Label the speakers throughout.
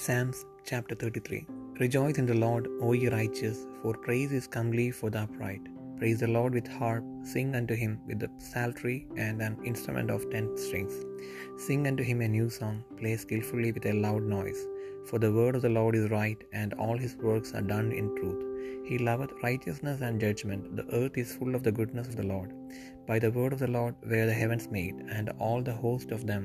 Speaker 1: Psalms chapter 33 Rejoice in the Lord, O ye righteous, for praise is comely for the upright. Praise the Lord with harp, sing unto him with the psaltery and an instrument of ten strings. Sing unto him a new song, play skillfully with a loud noise. For the word of the Lord is right, and all his works are done in truth. He loveth righteousness and judgment, the earth is full of the goodness of the Lord. By the word of the Lord were the heavens made, and all the host of them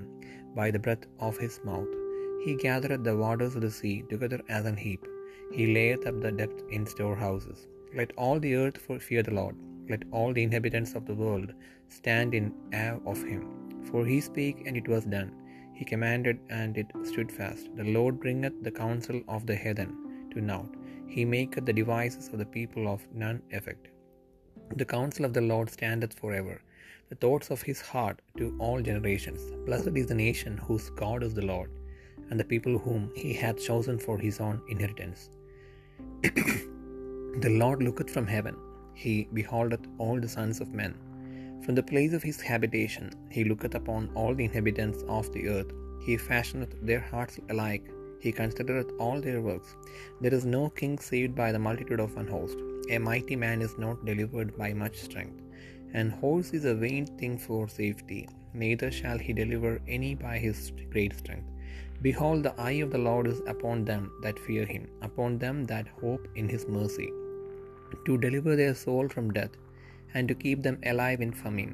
Speaker 1: by the breath of his mouth. He gathereth the waters of the sea together as an heap. He layeth up the depth in storehouses. Let all the earth fear the Lord. Let all the inhabitants of the world stand in awe of him. For he spake, and it was done. He commanded, and it stood fast. The Lord bringeth the counsel of the heathen to naught. He maketh the devices of the people of none effect. The counsel of the Lord standeth for ever, the thoughts of his heart to all generations. Blessed is the nation whose God is the Lord, and the people whom he hath chosen for his own inheritance. the Lord looketh from heaven, he beholdeth all the sons of men. From the place of his habitation, he looketh upon all the inhabitants of the earth. He fashioneth their hearts alike, he considereth all their works. There is no king saved by the multitude of an host. A mighty man is not delivered by much strength. And horse is a vain thing for safety, neither shall he deliver any by his great strength. Behold, the eye of the Lord is upon them that fear him, upon them that hope in his mercy, to deliver their soul from death, and to keep them alive in famine.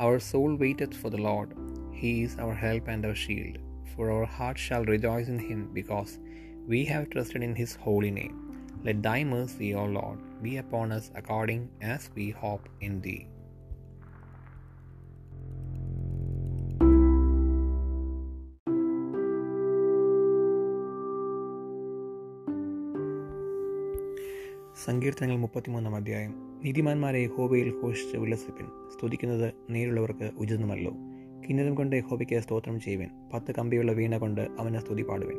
Speaker 1: Our soul waiteth for the Lord, he is our help and our shield. For our heart shall rejoice in him, because we have trusted in his holy name. Let thy mercy, O Lord, be upon us according as we hope in thee. സങ്കീർത്തനങ്ങൾ മുപ്പത്തിമൂന്നാം അധ്യായം. നീതിമാന്മാരെ യഹോബയിൽ ഘോഷിച്ച് ഉല്ലസിപ്പിൻ സ്തുതിക്കുന്നത് നേരിടുള്ളവർക്ക് ഉചിതമല്ലോ. കിന്നരം കൊണ്ട് യഹോബയ്ക്ക് സ്തോത്രം ചെയ്യുവൻ. പത്ത് കമ്പിയുള്ള വീണ കൊണ്ട് അവനെ സ്തുതി പാടുവൻ.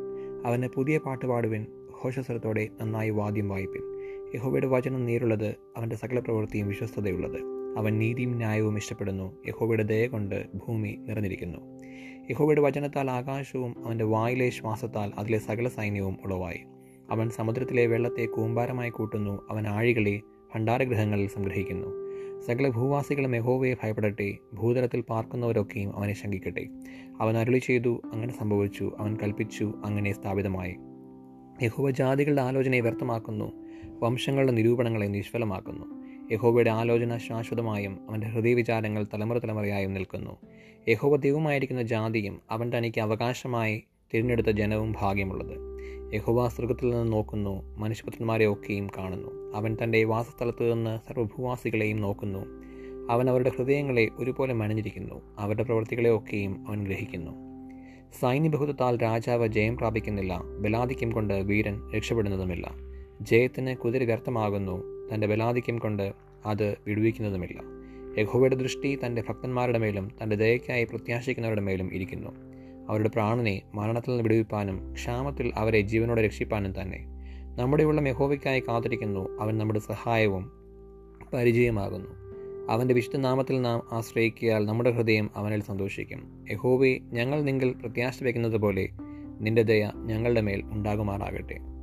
Speaker 1: അവന് പുതിയ പാട്ട് പാടുവൻ. ഘോഷസ്വരത്തോടെ നന്നായി വാദ്യം വായിപ്പിൻ. യഹോബയുടെ വചനം നേരുള്ളത് അവന്റെ സകല പ്രവൃത്തിയും വിശ്വസ്തതയുള്ളത്. അവൻ നീതിയും ന്യായവും ഇഷ്ടപ്പെടുന്നു. യഹോബയുടെ ദയ കൊണ്ട് ഭൂമി നിറഞ്ഞിരിക്കുന്നു. യഹോബയുടെ വചനത്താൽ ആകാശവും അവന്റെ വായിലെ ശ്വാസത്താൽ അതിലെ സകല സൈന്യവും ഉളവായി. അവൻ സമുദ്രത്തിലെ വെള്ളത്തെ കൂമ്പാരമായി കൂട്ടുന്നു. അവൻ ആഴികളെ ഭണ്ഡാരഗൃഹങ്ങളിൽ സംഗ്രഹിക്കുന്നു. സകല ഭൂവാസികളും യഹോവയെ ഭയപ്പെടട്ടെ. ഭൂതലത്തിൽ പാർക്കുന്നവരൊക്കെയും അവനെ ശങ്കിക്കട്ടെ. അവൻ അരുളി ചെയ്തു അങ്ങനെ സംഭവിച്ചു. അവൻ കൽപ്പിച്ചു അങ്ങനെ സ്ഥാപിതമായി. യഹോവ ജാതികളുടെ ആലോചനയെ വ്യർത്ഥമാക്കുന്നു. വംശങ്ങളുടെ നിരൂപണങ്ങളെ നിഷ്ഫലമാക്കുന്നു. യഹോവയുടെ ആലോചന ശാശ്വതമായും അവന്റെ ഹൃദയവിചാരങ്ങൾ തലമുറ തലമുറയായും നിൽക്കുന്നു. യഹോവ ദൈവമായിരിക്കുന്ന ജാതിയും അവൻ തനിക്ക് അവകാശമായി തിരഞ്ഞെടുത്ത ജനവും ഭാഗ്യമുള്ളത്. യഹോവ സ്വർഗത്തിൽ നിന്ന് നോക്കുന്നു മനുഷ്യപുത്രന്മാരെ ഒക്കെയും കാണുന്നു. അവൻ തന്റെ വാസസ്ഥലത്ത് നിന്ന് സർവഭൂവാസികളെയും നോക്കുന്നു. അവൻ അവരുടെ ഹൃദയങ്ങളെ ഒരുപോലെ മണിഞ്ഞിരിക്കുന്നു അവരുടെ പ്രവൃത്തികളെ ഒക്കെയും അവൻ ഗ്രഹിക്കുന്നു. സൈന്യബഹുത്വത്താൽ രാജാവ് ജയം പ്രാപിക്കുന്നില്ല. ബലാധിക്യം കൊണ്ട് വീരൻ രക്ഷപ്പെടുന്നതുമില്ല. ജയത്തിന് കുതിര വ്യർത്ഥമാകുന്നു. തന്റെ ബലാധിക്യം കൊണ്ട് അത് വിടുവിക്കുന്നതുമില്ല. യഹോവയുടെ ദൃഷ്ടി തന്റെ ഭക്തന്മാരുടെ മേലും തന്റെ ദയക്കായി പ്രത്യാശിക്കുന്നവരുടെ മേലും ഇരിക്കുന്നു. അവരുടെ പ്രാണനെ മരണത്തിൽ നിന്ന് വിടുവിപ്പാനും ക്ഷാമത്തിൽ അവരെ ജീവനോടെ രക്ഷിപ്പാനും തന്നെ. നമ്മുടെ ഉള്ള യഹോവയ്ക്കായി കാത്തിരിക്കുന്നു. അവൻ നമ്മുടെ സഹായവും പരിചയമാകുന്നു അവന്റെ വിശുദ്ധനാമത്തിൽ നാം ആശ്രയിക്കിയാൽ നമ്മുടെ ഹൃദയം അവനിൽ സന്തോഷിക്കും. യഹോവെ ഞങ്ങൾ നിങ്ങൾ പ്രത്യാശ വയ്ക്കുന്നത് പോലെ നിന്റെ ദയ ഞങ്ങളുടെ മേൽ ഉണ്ടാകുമാറാകട്ടെ.